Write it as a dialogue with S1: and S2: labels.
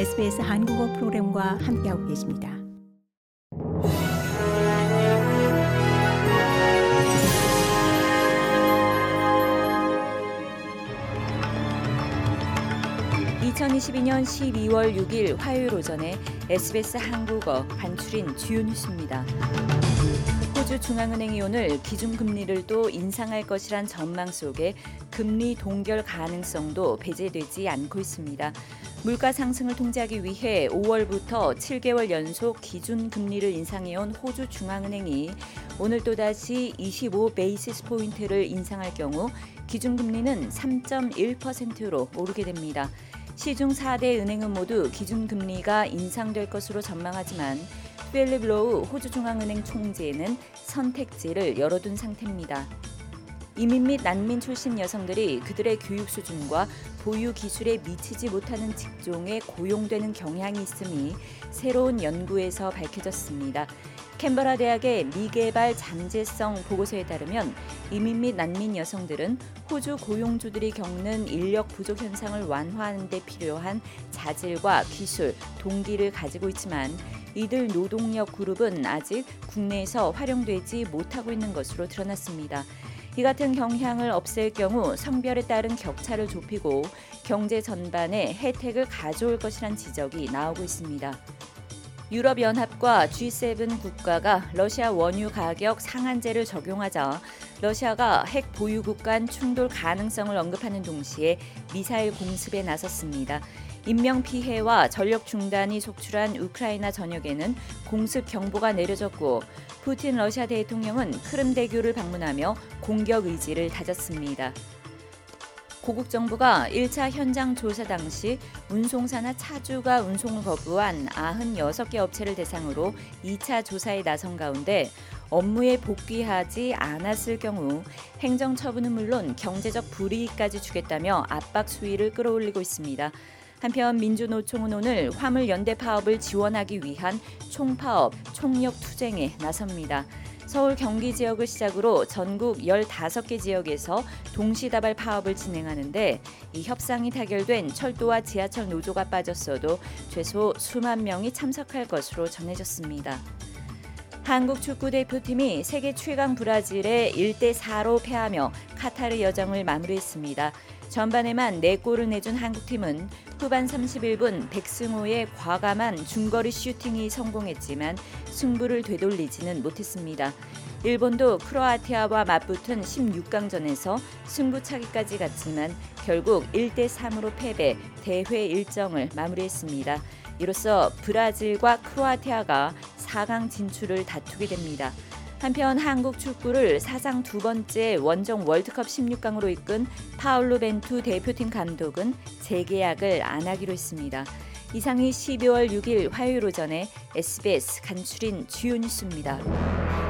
S1: SBS 한국어 프로그램과 함께하고 계십니다.
S2: (2022년 12월 6일) 화요일 오전에 SBS 한국어 간추린 주요 뉴스입니다. 호주 중앙은행이 오늘 기준금리를 또 인상할 것이란 전망 속에 금리 동결 가능성도 배제되지 않고 있습니다. 물가 상승을 통제하기 위해 5월부터 7개월 연속 기준 금리를 인상해온 호주 중앙은행이 오늘 또다시 25 basis point를 인상할 경우 기준 금리는 3.1%로 오르게 됩니다. 시중 4대 은행은 모두 기준 금리가 인상될 것으로 전망하지만 필립 로우 호주 중앙은행 총재는 선택지를 열어둔 상태입니다. 이민 및 난민 출신 여성들이 그들의 교육 수준과 보유 기술에 미치지 못하는 직종에 고용되는 경향이 있음이 새로운 연구에서 밝혀졌습니다. 캔버라 대학의 미개발 잠재성 보고서에 따르면 이민 및 난민 여성들은 호주 고용주들이 겪는 인력 부족 현상을 완화하는 데 필요한 자질과 기술, 동기를 가지고 있지만 이들 노동력 그룹은 아직 국내에서 활용되지 못하고 있는 것으로 드러났습니다. 이 같은 경향을 없앨 경우 성별에 따른 격차를 좁히고 경제 전반에 혜택을 가져올 것이란 지적이 나오고 있습니다. 유럽연합과 G7 국가가 러시아 원유 가격 상한제를 적용하자 러시아가 핵 보유국 간 충돌 가능성을 언급하는 동시에 미사일 공습에 나섰습니다. 인명 피해와 전력 중단이 속출한 우크라이나 전역에는 공습 경보가 내려졌고 푸틴 러시아 대통령은 크림 대교를 방문하며 공격 의지를 다졌습니다. 고국 정부가 1차 현장 조사 당시 운송사나 차주가 운송을 거부한 96개 업체를 대상으로 2차 조사에 나선 가운데 업무에 복귀하지 않았을 경우 행정 처분은 물론 경제적 불이익까지 주겠다며 압박 수위를 끌어올리고 있습니다. 한편 민주노총은 오늘 화물 연대 파업을 지원하기 위한 총파업, 총력 투쟁에 나섭니다. 서울 경기 지역을 시작으로 전국 15개 지역에서 동시다발 파업을 진행하는데 이 협상이 타결된 철도와 지하철 노조가 빠졌어도 최소 수만 명이 참석할 것으로 전해졌습니다. 한국 축구 대표팀이 세계 최강 브라질에 1대 4로 패하며 카타르 여정을 마무리했습니다. 전반에만 4골을 내준 한국팀은 후반 31분 백승호의 과감한 중거리 슈팅이 성공했지만 승부를 되돌리지는 못했습니다. 일본도 크로아티아와 맞붙은 16강전에서 승부차기까지 갔지만 결국 1대 3으로 패배, 대회 일정을 마무리했습니다. 이로써 브라질과 크로아티아가 4강 진출을 다투게 됩니다. 한편 한국 축구를 사상 두 번째 원정 월드컵 16강으로 이끈 파울로 벤투 대표팀 감독은 재계약을 안 하기로 했습니다. 이상이 12월 6일 화요일 오전에 SBS 간추린 주요 뉴스입니다.